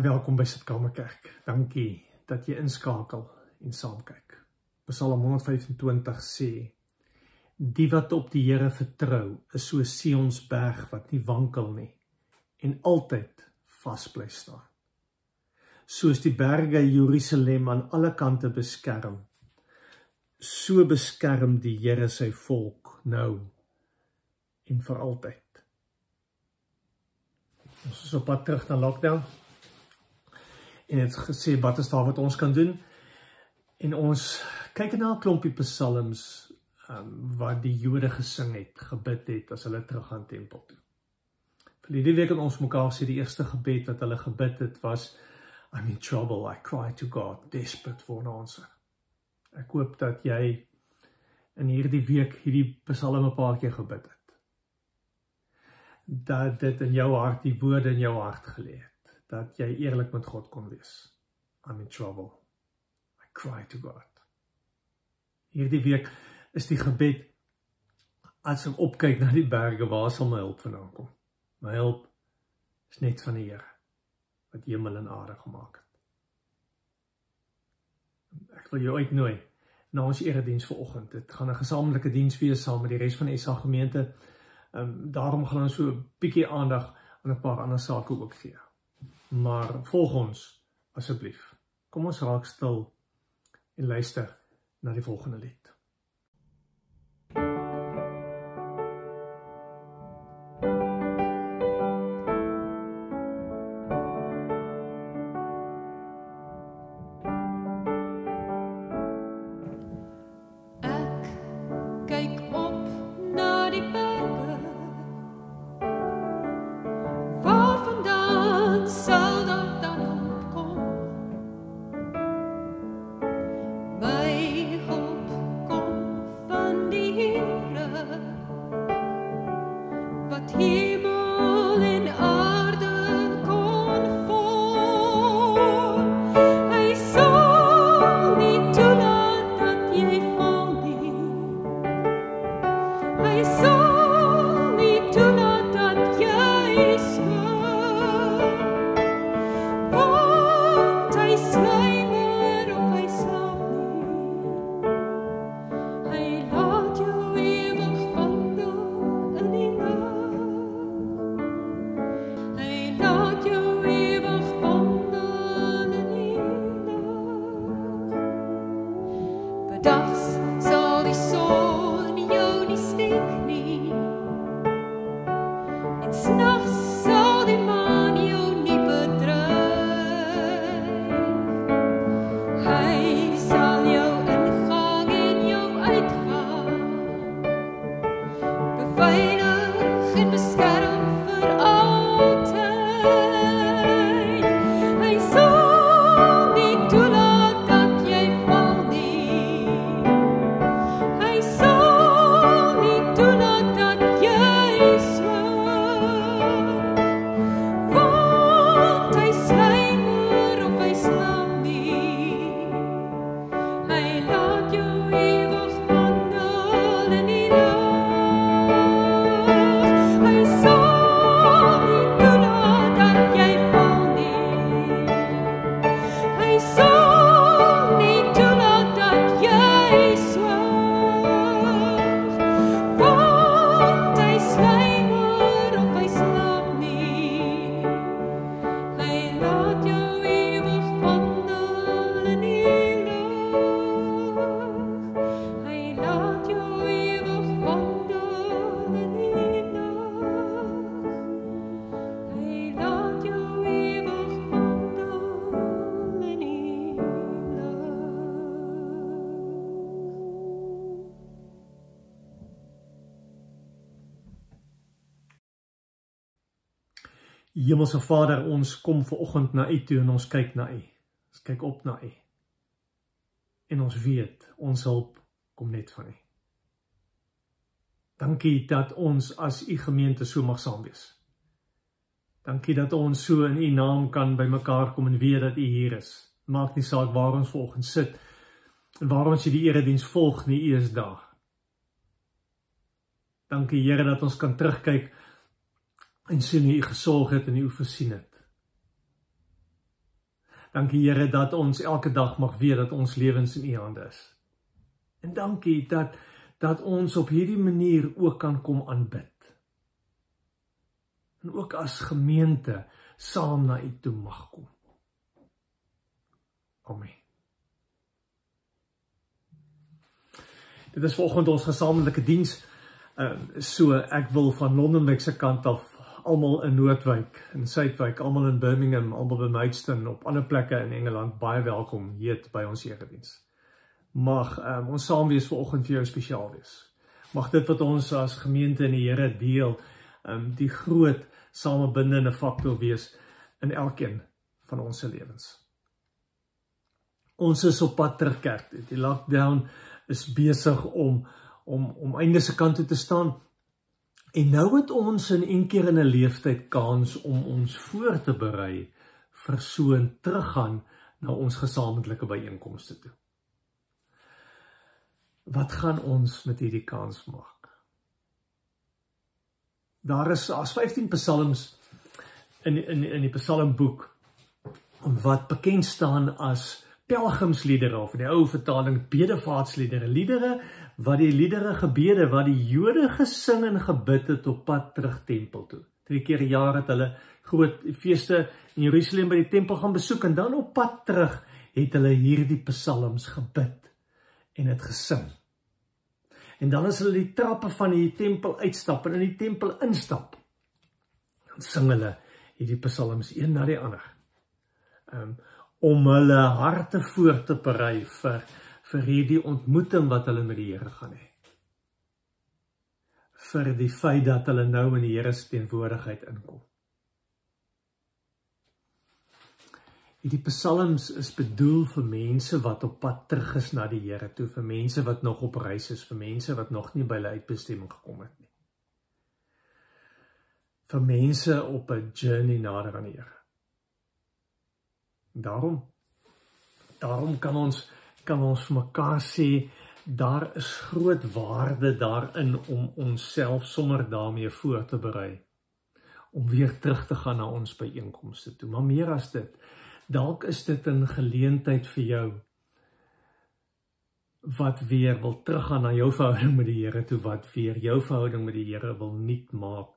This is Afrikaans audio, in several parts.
Baie welkom by Sitkamer Kerk. Dankie dat jy inskakel en saam kyk. Psalm 125 sê: Die wat op die Here vertrou, is so Sion's berg wat nie wankel nie en altyd vas bly staan. Soos die berge Jerusalem aan alle kante beskerm, so beskerm die Here sy volk nou en vir altyd. Ons is op pad terug na lockdown. En het gesê wat is daar wat ons kan doen? En ons kyk na 'n klompie psalms um, wat die Jode gesing het, gebid het as hulle terug gaan tempel toe. Verlede week het ons mekaar sê die eerste gebed wat hulle gebid het was I'm in trouble, I cry to God, desperate for an answer. Ek hoop dat jy in hierdie week hierdie psalm 'n paar keer gebid het dat dit in jou hart die woorde in jou hart gelê het dat jy eerlik met God kon wees. I'm in trouble. I cry to God. Hierdie week is die gebed as ek opkyk na die berge waar sal my hulp vandaan kom? My hulp is net van die Here wat hemel en aarde gemaak het. Ek wil jou uitnooi na ons erediens vanoggend. Dit gaan 'n gesamentlike diens wees saam met die res van die SA gemeente. Ehm um, daarom gaan ons so 'n bietjie aandag aan 'n paar ander sake ook gee. Maar volg ons asseblief. Kom ons raak stil en luister na die volgende lied. It's not. Hemelse Vader, ons kom ver oggend na U toe en ons kyk na U. Ons kyk op na U. En ons weet ons hulp kom net van U. Dankie dat ons as U gemeente so mag saam wees. Dankie dat ons so in U naam kan bymekaar kom en weet dat U hier is. Maak nie saak waar ons vanoggend sit en waar ons die erediens volg nie, U is daar. Dankie Here dat ons kan terugkyk en sien hoe u gesorg het en u voorsien het. Dankie Here dat ons elke dag mag weet dat ons lewens in U hande is. En dankie dat dat ons op hierdie manier ook kan kom aanbid. En ook as gemeente saam na U toe mag kom. Amen. Dit is vanoggend ons gesamentlike diens. Ehm uh, so ek wil van Londenwyk se kant af almal in Noordwyk en Suidwyk, almal in Birmingham, almal by Maidstone op ander plekke in Engeland baie welkom hier by ons erediens. Mag um, ons saam wees vanoggend vir jou spesiaal wees. Mag dit wat ons as gemeente in die Here deel, um, die groot samebindende faktor wees in elkeen van ons se lewens. Ons is op pad terug kerk. Die lockdown is besig om om om einde se kant toe te staan. En nou het ons in een keer in 'n leeftyd kans om ons voor te berei vir so 'n teruggaan na ons gesamentlike byeenkomste toe. Wat gaan ons met hierdie kans maak? Daar is as 15 psalms in in in die psalmboek wat bekend staan as pelgrimsliedere of in die ou vertaling bedevaartsliedere, liedere wat die liedere gebede wat die Jode gesing en gebid het op pad terug tempel toe. Drie keer per jaar het hulle groot feeste in Jerusalem by die tempel gaan besoek en dan op pad terug het hulle hierdie psalms gebid en dit gesing. En dan as hulle die trappe van die tempel uitstap en in die tempel instap, dan sing hulle hierdie psalms een na die ander. Ehm um, om hulle harte voor te berei vir vir hierdie ontmoeting wat hulle met die Here gaan hê. Vir die feit dat hulle nou in die Here se teenwoordigheid inkom. Hierdie psalms is bedoel vir mense wat op pad terug is na die Here toe, vir mense wat nog op reis is, vir mense wat nog nie by hulle uitbestemming gekom het nie. Vir mense op 'n journey nader aan die Here. Daarom daarom kan ons kan ons vir mekaar sê daar is groot waarde daarin om onsself sommer daarmee voor te berei om weer terug te gaan na ons byeenkomste toe. Maar meer as dit, dalk is dit 'n geleentheid vir jou wat weer wil teruggaan na jou verhouding met die Here toe, wat weer jou verhouding met die Here wil nuut maak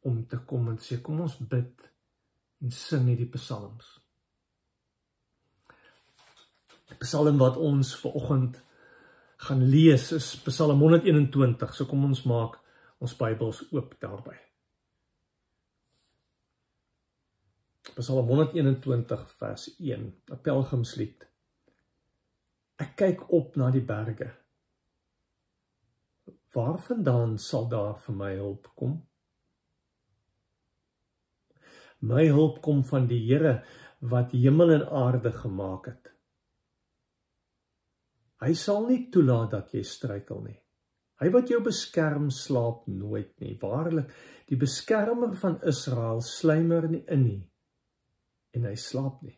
om te kom en sê kom ons bid en sing hierdie psalms. Die Psalm wat ons ver oggend gaan lees is Psalm 121. So kom ons maak ons Bybels oop daarby. Psalm 121 vers 1, 'n pelgrimslied. Ek kyk op na die berge. Waarvandaan sal daar vir my hulp kom? My hulp kom van die Here wat hemel en aarde gemaak het. Hy sal nie toelaat dat jy struikel nie. Hy wat jou beskerm slaap nooit nie. Waarlik, die beskermer van Israel sluimer nie in nie en hy slaap nie.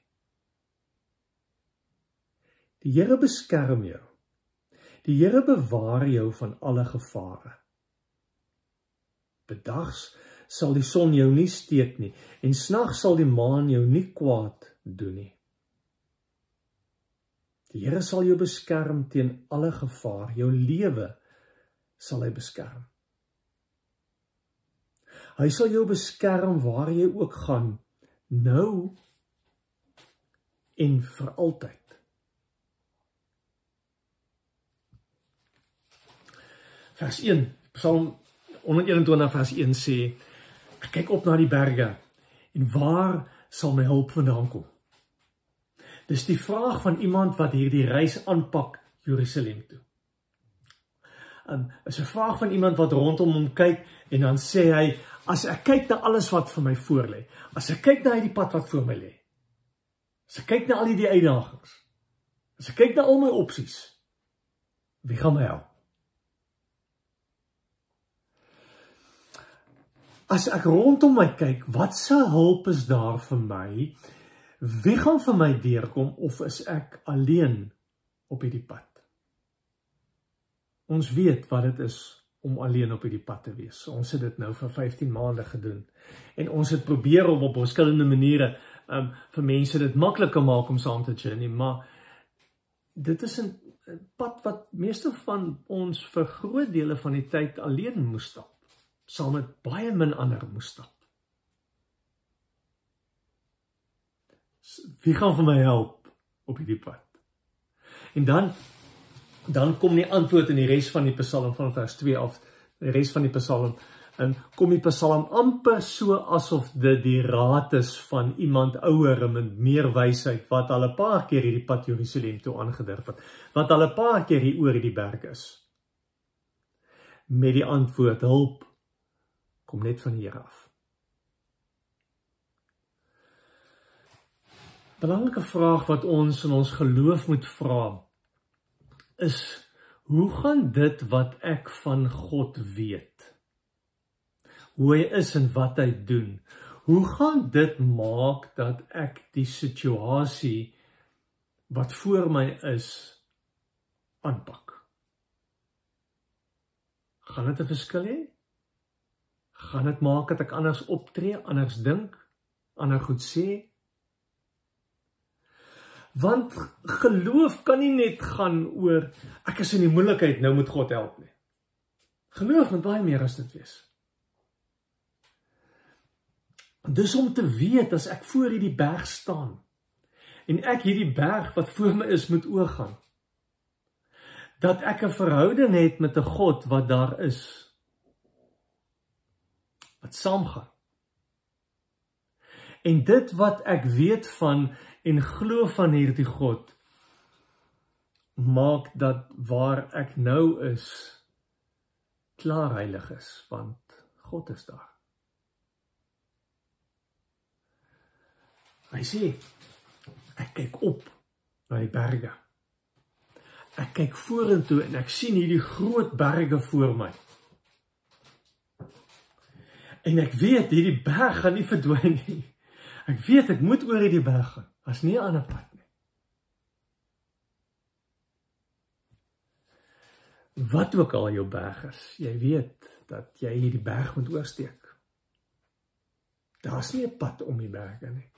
Die Here beskerm jou. Die Here bewaar jou van alle gevare. Bedags sal die son jou nie steek nie en snags sal die maan jou nie kwaad doen nie. Die Here sal jou beskerm teen alle gevaar. Jou lewe sal hy beskerm. Hy sal jou beskerm waar jy ook gaan, nou en vir altyd. Vers 1, Psalm 121 vers 1 sê: Ek kyk op na die berge en waar sal my hulp vandaan kom? Dis die vraag van iemand wat hierdie reis aanpak Jerusalem toe. En is 'n vraag van iemand wat rondom hom kyk en dan sê hy as ek kyk na alles wat vir my voorlê, as ek kyk na hierdie pad wat voor my lê. As ek kyk na al hierdie uitdagings. As ek kyk na al my opsies. Wie gaan my help? As ek rondom my kyk, wat se hulp is daar vir my? Wie gaan vir my deurkom of is ek alleen op hierdie pad? Ons weet wat dit is om alleen op hierdie pad te wees. Ons het dit nou vir 15 maande gedoen en ons het probeer om op verskillende maniere um vir mense dit makliker maak om saam te journey, maar dit is 'n pad wat meeste van ons vir groot dele van die tyd alleen moes stap, saam met baie min ander moes stap. Wie gaan vir my help op hierdie pad? En dan dan kom die antwoord in die res van die Psalm van vers 2 af, die res van die Psalm en kom die Psalm amper so asof dit die raad is van iemand ouer en met meer wysheid wat al 'n paar keer hierdie pad Jerusalem toe aangedurf het, wat al 'n paar keer hier oor hierdie berg is. Met die antwoord hulp kom net van die Here af. Belangrike vraag wat ons in ons geloof moet vra is hoe gaan dit wat ek van God weet hoe hy is en wat hy doen. Hoe gaan dit maak dat ek die situasie wat voor my is aanpak? Gaan dit 'n verskil hê? Gaan dit maak dat ek anders optree, anders dink, ander goed sê? Want geloof kan nie net gaan oor ek is in die moeilikheid, nou moet God help nie. Geloof moet baie meer as dit wees. Dis om te weet as ek voor hierdie berg staan en ek hierdie berg wat voor my is moet oorgaan dat ek 'n verhouding het met 'n God wat daar is wat saamgaan. En dit wat ek weet van en glo van hierdie God maak dat waar ek nou is klaar heilig is want God is daar. Hy sê ek kyk op na die berge. Ek kyk vorentoe en ek sien hierdie groot berge voor my. En ek weet hierdie berg gaan nie verdwyn nie. Ek weet ek moet oor hierdie berg gaan. Daar's nie 'n ander pad nie. Wat ook al jou berg is, jy weet dat jy hierdie berg moet oorsteek. Daar's nie 'n pad om die berge nie.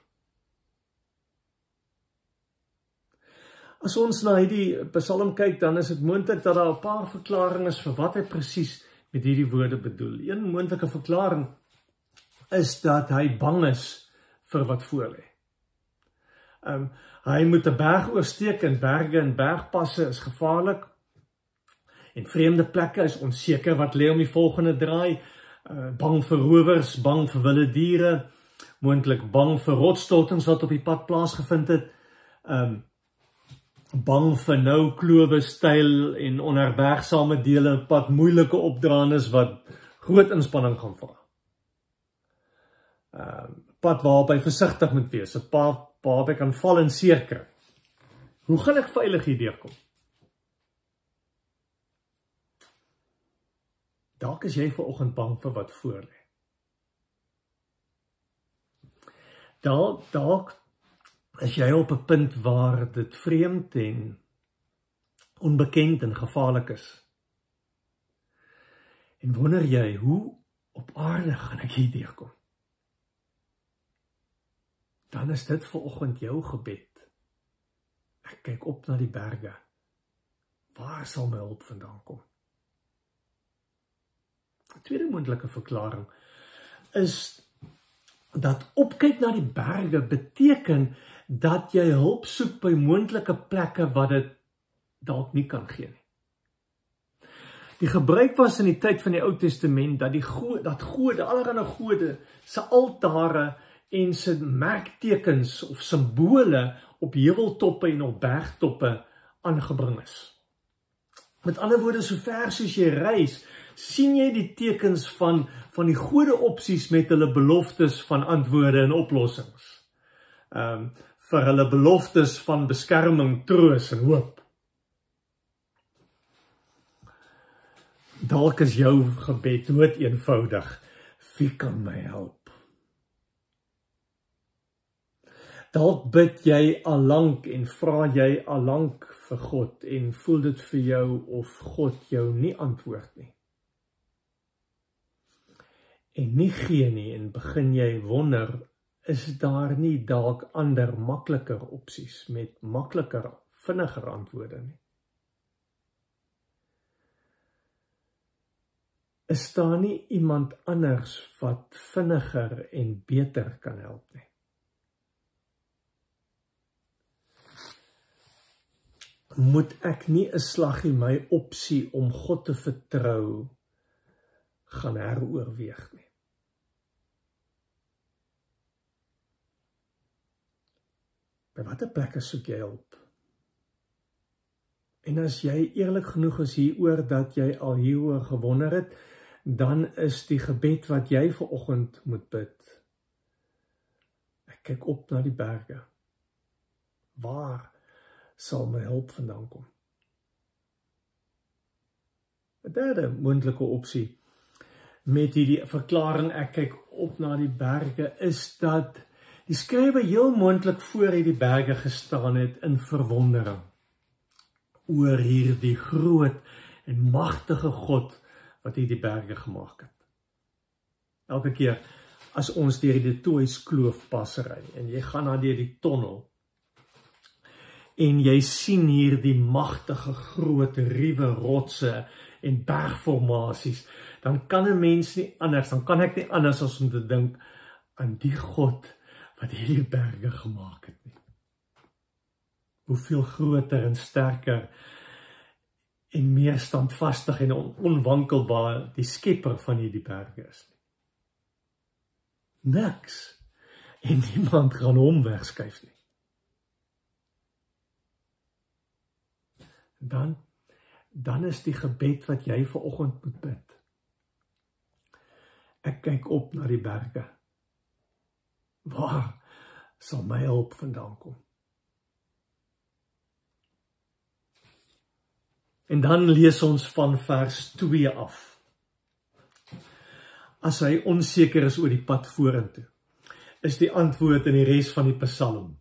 As ons na hierdie Psalm kyk, dan is dit moontlik dat daar 'n paar verklaringe is vir wat hy presies met hierdie woorde bedoel. Een moontlike verklaring is dat hy bang is vir wat voor lê. Ehm um, hy moet 'n berg oorsteek en berge en bergpasse is gevaarlik. En vreemde plekke is onseker wat lê om die volgende draai. Uh, bang vir rowers, bang vir wilde diere, moontlik bang vir rotsstortings wat op die pad plaasgevind het. Ehm um, bang vir nou klowe styl en onherbergsame dele pad moeilike opdraandes wat groot inspanning gaan vra. Ehm uh, pad waarop hy versigtig moet wees, 'n pad waarop hy kan val en seer kry. Hoe gaan ek veilig hierdeur kom? Dalk is jy ver oggend bang vir wat voor lê. Dalk dalk is jy op 'n punt waar dit vreemd en onbekend en gevaarlik is. En wonder jy hoe op aarde gaan ek hierdeur kom? Dan is dit vir oggend jou gebed. Ek kyk op na die berge. Waar sal my hulp vandaan kom? 'n Tweede moontlike verklaring is dat opkyk na die berge beteken dat jy hulp soek by moontlike plekke wat dit dalk nie kan gee nie. Die gebruik was in die tyd van die Ou Testament dat die gode dat gode allerlei gode se altare en se merktekens of simbole op heuweltoppe en op bergtoppe aangebring is. Met ander woorde, so ver soos jy reis, sien jy die tekens van van die gode opsies met hulle beloftes van antwoorde en oplossings. Ehm um, vir hulle beloftes van beskerming, troos en hoop. Dalk is jou gebed dood eenvoudig. Wie kan my help? Dalk bid jy al lank en vra jy al lank vir God en voel dit vir jou of God jou nie antwoord nie. En nie gee nie en begin jy wonder is daar nie dalk ander makliker opsies met makliker vinniger antwoorde nie is daar nie iemand anders wat vinniger en beter kan help nie moet ek nie 'n slaggie my opsie om God te vertrou gaan heroorweeg nie. By watter plekke soek jy hulp? En as jy eerlik genoeg is hieroor dat jy al hieroor gewonder het, dan is die gebed wat jy vir oggend moet bid. Ek kyk op na die berge. Waar sal my hulp vandaan kom. 'n Derde moontlike opsie met hierdie verklaring ek kyk op na die berge is dat die skrywer heel moontlik voor hierdie berge gestaan het in verwondering oor hierdie groot en magtige God wat hierdie berge gemaak het. Elke keer as ons deur die Toys Kloof pas ry en jy gaan na deur die tonnel en jy sien hier die magtige groot ruwe rotse en bergformasies, dan kan 'n mens nie anders, dan kan ek nie anders as om te dink aan die God wat hierdie berge gemaak het nie. Hoeveel groter en sterker en meer standvastig en on onwankelbaar die skepper van hierdie berge is nie. Niks en niemand gaan hom wegskuif nie. Dan dan is die gebed wat jy ver oggend moet bid. Ek kyk op na die berge. Waar sal my hulp vandaan kom? En dan lees ons van vers 2 af. As hy onseker is oor die pad vorentoe, is die antwoord in die res van die Psalm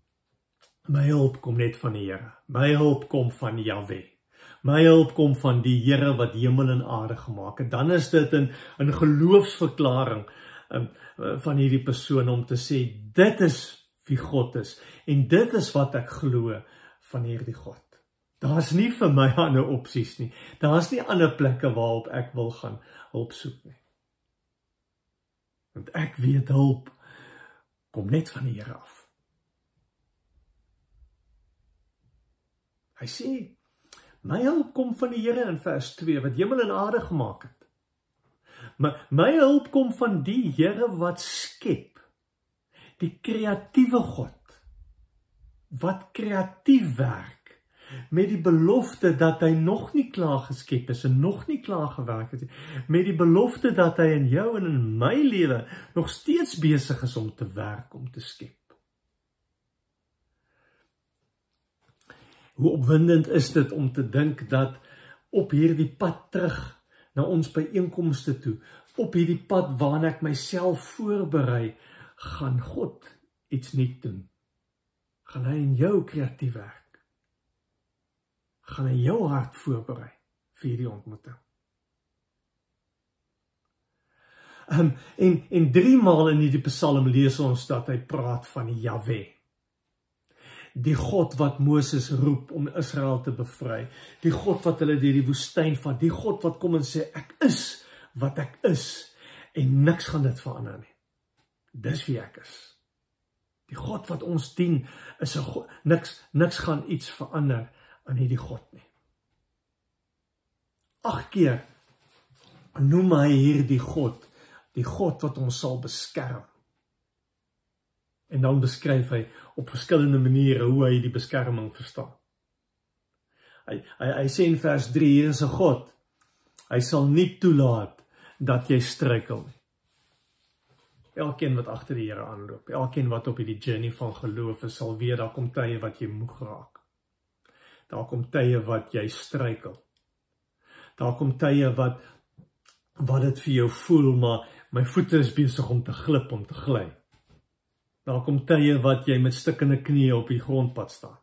My hulp kom net van die Here. My hulp kom van Jahwe. My hulp kom van die Here wat hemel en aarde gemaak het. Dan is dit 'n 'n geloofsverklaring um, van hierdie persoon om te sê dit is wie God is en dit is wat ek glo van hierdie God. Daar's nie vir my ander opsies nie. Daar's nie ander plekke waarop ek wil gaan hulp soek nie. Want ek weet hulp kom net van die Here af. Hy sê my hulp kom van die Here in vers 2 wat hemel en aarde gemaak het. My my hulp kom van die Here wat skep. Die kreatiewe God wat kreatief werk met die belofte dat hy nog nie klaar geskep is en nog nie klaar gewerk het nie met die belofte dat hy in jou en in my lewe nog steeds besig is om te werk om te skep Hoe opwindend is dit om te dink dat op hierdie pad terug na ons byeenkomste toe, op hierdie pad waarna ek myself voorberei, gaan God iets nuut doen. Gaan hy in jou kreatief werk. Gaan hy jou hart voorberei vir hierdie ontmoeting. Um, en en drie maal in hierdie Psalm lees ons dat hy praat van die Jahwe die God wat Moses roep om Israel te bevry. Die God wat hulle deur die woestyn vat, die God wat kom en sê ek is wat ek is en niks gaan dit verander nie. Dis wie ek is. Die God wat ons dien is 'n niks niks gaan iets verander aan hierdie God nie. Ag keer noem hy hierdie God, die God wat ons sal beskerm. En dan beskryf hy op verskillende maniere hoe hy die beskerming verstaan. Hy hy, hy sê in vers 3 hier is 'n God. Hy sal nie toelaat dat jy struikel nie. Elkeen wat agter die Here aanloop, elkeen wat op hierdie journey van geloof is, sal weet daar kom tye wat jy moeg raak. Daar kom tye wat jy struikel. Daar kom tye wat wat dit vir jou voel maar my voete is besig om te glip om te gly. Daar kom tye wat jy met stikkende knieë op die grondpad staan.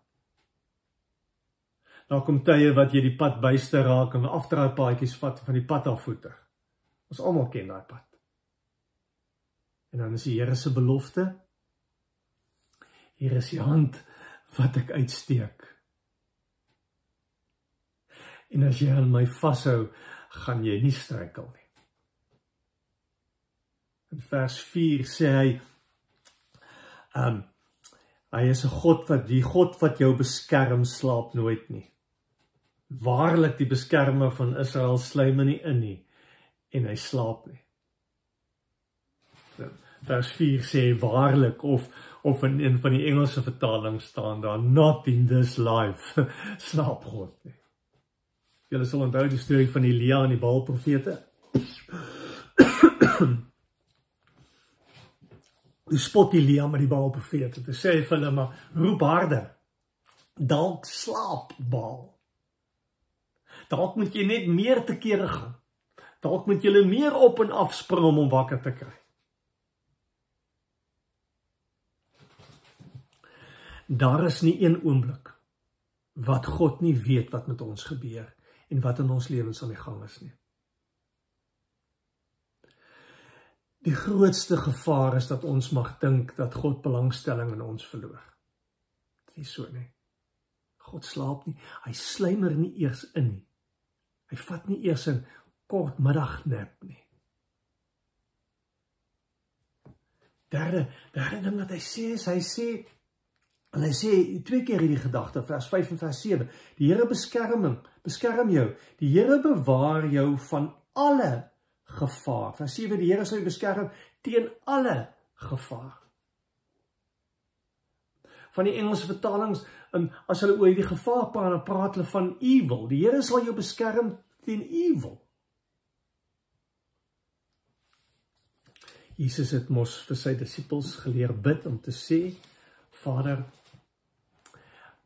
Daar kom tye wat jy die pad byste raak en afdraai paadjies vat van die pad af voeter. Ons almal ken daai pad. En dan is die Here se belofte Hier is die hand wat ek uitsteek. En as jy aan my vashou, gaan jy nie struikel nie. In vers 4 sê hy um hy is 'n God wat die God wat jou beskerm slaap nooit nie. Waarlik die beskermer van Israel sluim nie in nie en hy slaap nie. Vers 4 sê waarlik of of in een van die Engelse vertalings staan daar not in this life slaap God nie. Julle sal onthou die storie van Elia en die Baal profete. Die spot Elia met die Baal profete. Dit sê vir hulle maar roep harder. Dalk slaap Baal. Dalk moet jy net meer te kere gaan. Dalk moet jy meer op en af spring om hom wakker te kry. Daar is nie een oomblik wat God nie weet wat met ons gebeur en wat in ons lewens aan die gang is nie. Die grootste gevaar is dat ons mag dink dat God belangstelling in ons verloor. Dit is so nie. God slaap nie. Hy slymer nie eers in nie. Hy vat nie eers 'n kort middagnap nie. Derde, derde ding wat hy sê is hy sê En hy sê twee keer hierdie gedagte vers 5 en vers 7. Die Here beskerming, beskerm jou. Die Here bewaar jou van alle gevaar. Vers 7 die Here sal jou beskerm teen alle gevaar. Van die Engelse vertalings en as hulle oor die gevaar praat, dan praat hulle van evil. Die Here sal jou beskerm teen evil. Jesus het mos vir sy disippels geleer bid om te sê Vader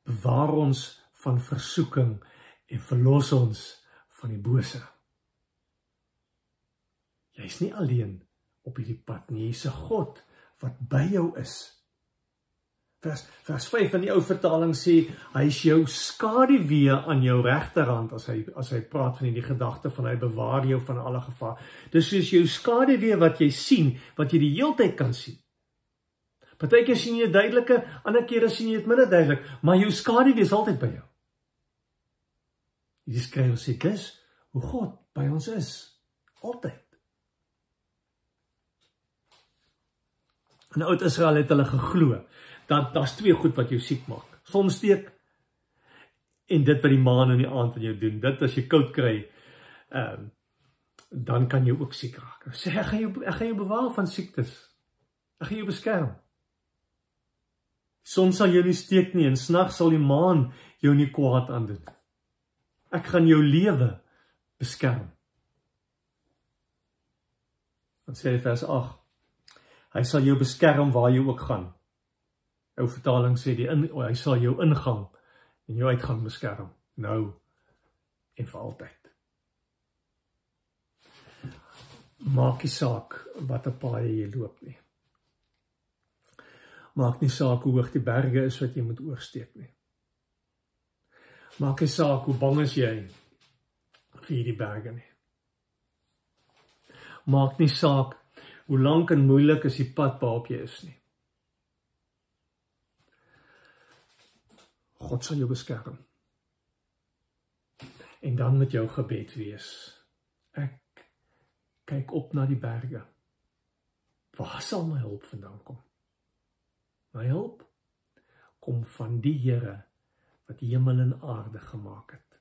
bewaar ons van versoeking en verlos ons van die bose. Jy's nie alleen op hierdie pad nie, jy's 'n God wat by jou is. Vers vers 5 in die ou vertaling sê hy is jou skaduwee aan jou regterhand as hy as hy praat van hierdie gedagte van hy bewaar jou van alle gevaar. Dis soos jou skaduwee wat jy sien, wat jy die heeltyd kan sien. Partykeer sien jy duidelike, ander kere sien jy dit minder duidelik, maar jou skaduwee is altyd by jou. Hierdie skrywer sê dis hoe God by ons is altyd. In oud Israel het hulle geglo dat daar's twee goed wat jou siek maak. Sonsteek en dit wat die maan in die aand aan jou doen. Dit as jy koud kry, ehm uh, dan kan jy ook siek raak. Sê ek gaan jou ek gaan jou bewaar van siektes. Ek gaan jou beskerm. Son sal jou nie steek nie en snags sal die maan jou nie kwaad aandoen. Ek gaan jou lewe beskerm. Dan sê vers 8. Hy sal jou beskerm waar jy ook gaan. Ou vertaling sê die in, hy sal jou ingang en jou uitgang beskerm nou en vir altyd. Maak nie saak watter paai jy loop nie. Maak nie saak hoe hoog die berge is wat jy moet oorsteek nie. Maak nie saak hoe bang is jy vir hierdie berge nie. Maak nie saak hoe lank en moeilik is die pad waarop jy is nie. God sal jou beskerm. En dan met jou gebed wees. Ek kyk op na die berge. Waar sal my hulp vandaan kom? My hulp kom van die Here wat hemel en aarde gemaak het.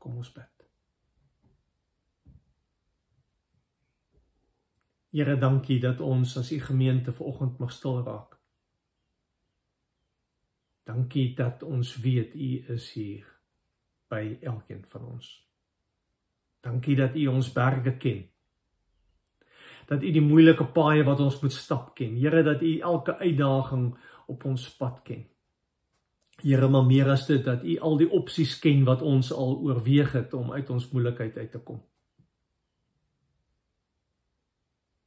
Kom ons bid. Here, dankie dat ons as u gemeente vanoggend mag stil raak. Dankie dat ons weet u is hier by elkeen van ons. Dankie dat u ons berge ken dat U die moeilike paaie wat ons moet stap ken. Here dat U elke uitdaging op ons pad ken. Here, maar meer as dit dat U al die opsies ken wat ons al oorweeg het om uit ons moeilikheid uit te kom.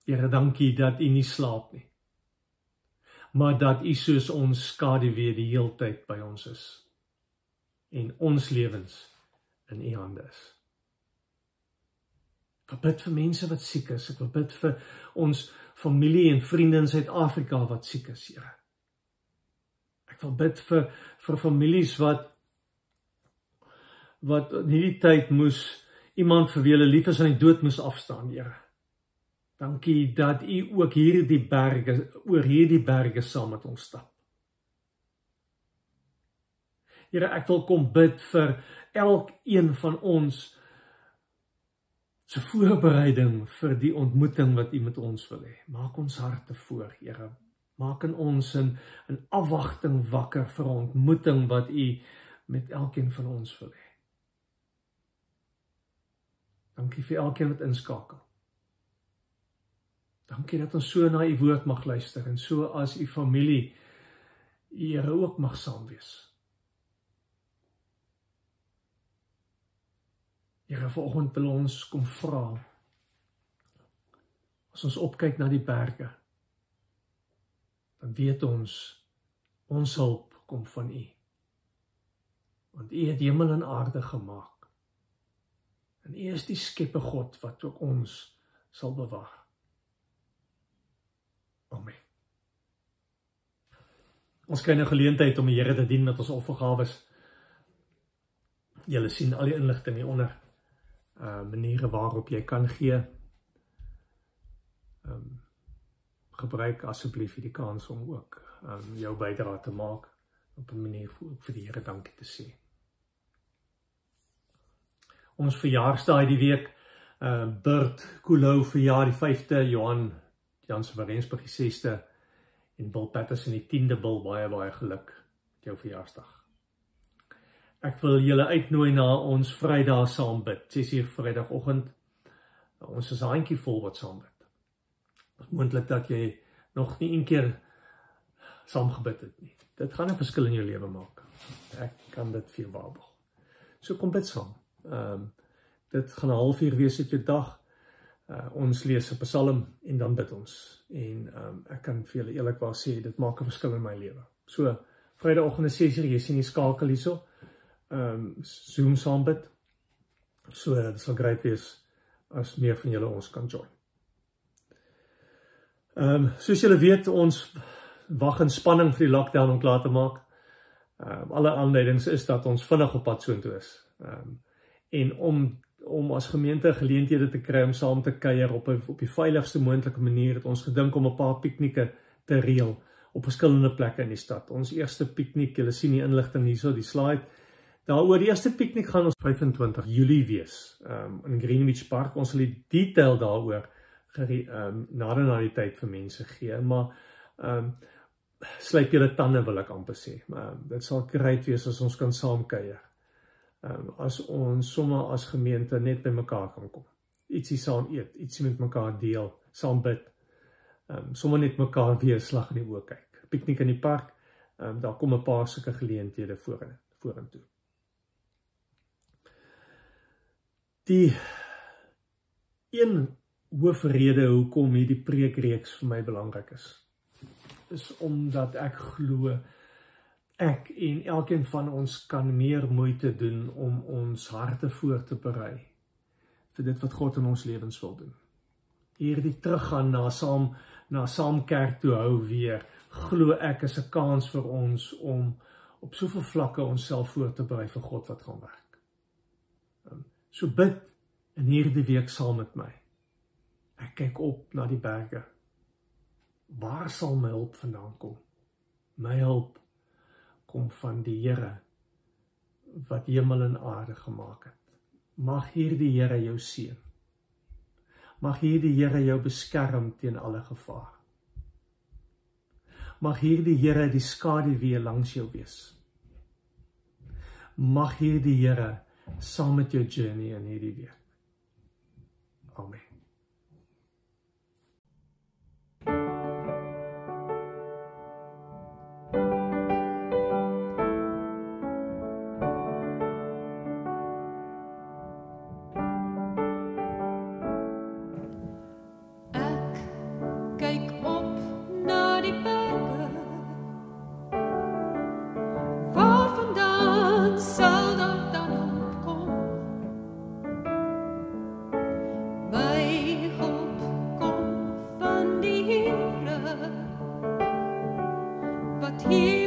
Here, dankie dat U nie slaap nie. Maar dat U soos ons skaduwee die heeltyd by ons is en ons lewens in U hande is. Ek bid vir mense wat siek is. Ek bid vir ons familie en vriende in Suid-Afrika wat siek is, Here. Ek wil bid vir vir families wat wat in hierdie tyd moes iemand vir wie hulle lief is aan die dood moes afstaan, Here. Dankie dat U ook hierdie berge oor hierdie berge saam met ons stap. Here, ek wil kom bid vir elkeen van ons se voorbereiding vir die ontmoeting wat U met ons wil hê. Maak ons harte voor, Here. Maak in ons in 'n afwagting wakker vir 'n ontmoeting wat U met elkeen van ons wil hê. Dankie vir elkeen wat inskakel. Dankie dat ons so na U woord mag luister en so as U familie Here ook mag saam wees. Here vanoggend wil ons kom vra. As ons opkyk na die berge, dan weet ons ons hulp kom van U. Want U het hemel en aarde gemaak. En U is die skepper God wat ook ons sal bewaar. Amen. Ons kry 'n geleentheid om die Here te dien met ons offergawes. Julle sien al die inligting hier onder uh maniere waarop jy kan gee. Ehm um, gebruik asseblief hierdie kans om ook ehm um, jou bydrae te maak op 'n manier vir vir die Here dankie te sê. Ons verjaarsdag hierdie week uh Bert Kulou verjaar die 5de Johan Jan se Warensburg die 6de en Bill Patterson die 10de Bill baie baie geluk met jou verjaarsdag. Ek wil julle uitnooi na ons Vrydag saam bid. 6uur Vrydagoggend. Ons is 'n handjie vol wat saam bid. Moontlik dat jy nog nie een keer saam gebid het nie. Dit gaan 'n verskil in jou lewe maak. Ek kan dit vir jou waarborg. So kom bid saam. Ehm um, dit gaan 'n halfuur wees uit jou dag. Uh, ons lees 'n Psalm en dan bid ons. En ehm um, ek kan vir julle eerlikwaar sê dit maak 'n verskil in my lewe. So Vrydagoggend 6uur jy sien die skakel hierso ehm um, Zoom saam bid. So dit sal grait wees as meer van julle ons kan join. Ehm um, soos julle weet ons wag in spanning vir die lockdown om klaar te maak. Ehm um, alle aanleidings is dat ons vinnig op pad soontoe is. Ehm um, en om om as gemeente geleenthede te kry om saam te kuier op 'n op die veiligste moontlike manier het ons gedink om 'n paar piknieke te reël op verskillende plekke in die stad. Ons eerste piknik, julle sien die inligting hierso, die slide Daaroor die eerste piknik gaan ons 25 Julie wees. Um in Greenwich Park. Ons sal die detail daaroor um nader na die tyd vir mense gee, maar um slyp julle tande wil ek amper sê. Maar um, dit sal great wees as ons kan saam kuier. Um as ons sommer as gemeente net by mekaar kan kom. Ietsie saam eet, ietsie met mekaar deel, saam bid. Um sommer net mekaar weer slag in die oë kyk. Piknik in die park. Um daar kom 'n paar sulke geleenthede vorentoe. Die een hoofrede hoekom hierdie preekreeks vir my belangrik is, is omdat ek glo ek en elkeen van ons kan meer moeite doen om ons harte voor te berei vir dit wat God in ons lewens wil doen. Hierdie teruggaan na saam na saam kerk toe hou weer, glo ek is 'n kans vir ons om op soveel vlakke onsself voor te berei vir God wat gaan werk. So bid in hierdie week saam met my. Ek kyk op na die berge. Waar sal my hulp vandaan kom? My hulp kom van die Here wat hemel en aarde gemaak het. Mag hierdie Here jou seën. Mag hierdie Here jou beskerm teen alle gevaar. Mag hierdie Here die skadu weer langs jou wees. Mag hierdie Here saam met jou journey in hierdie week. Amen. 听。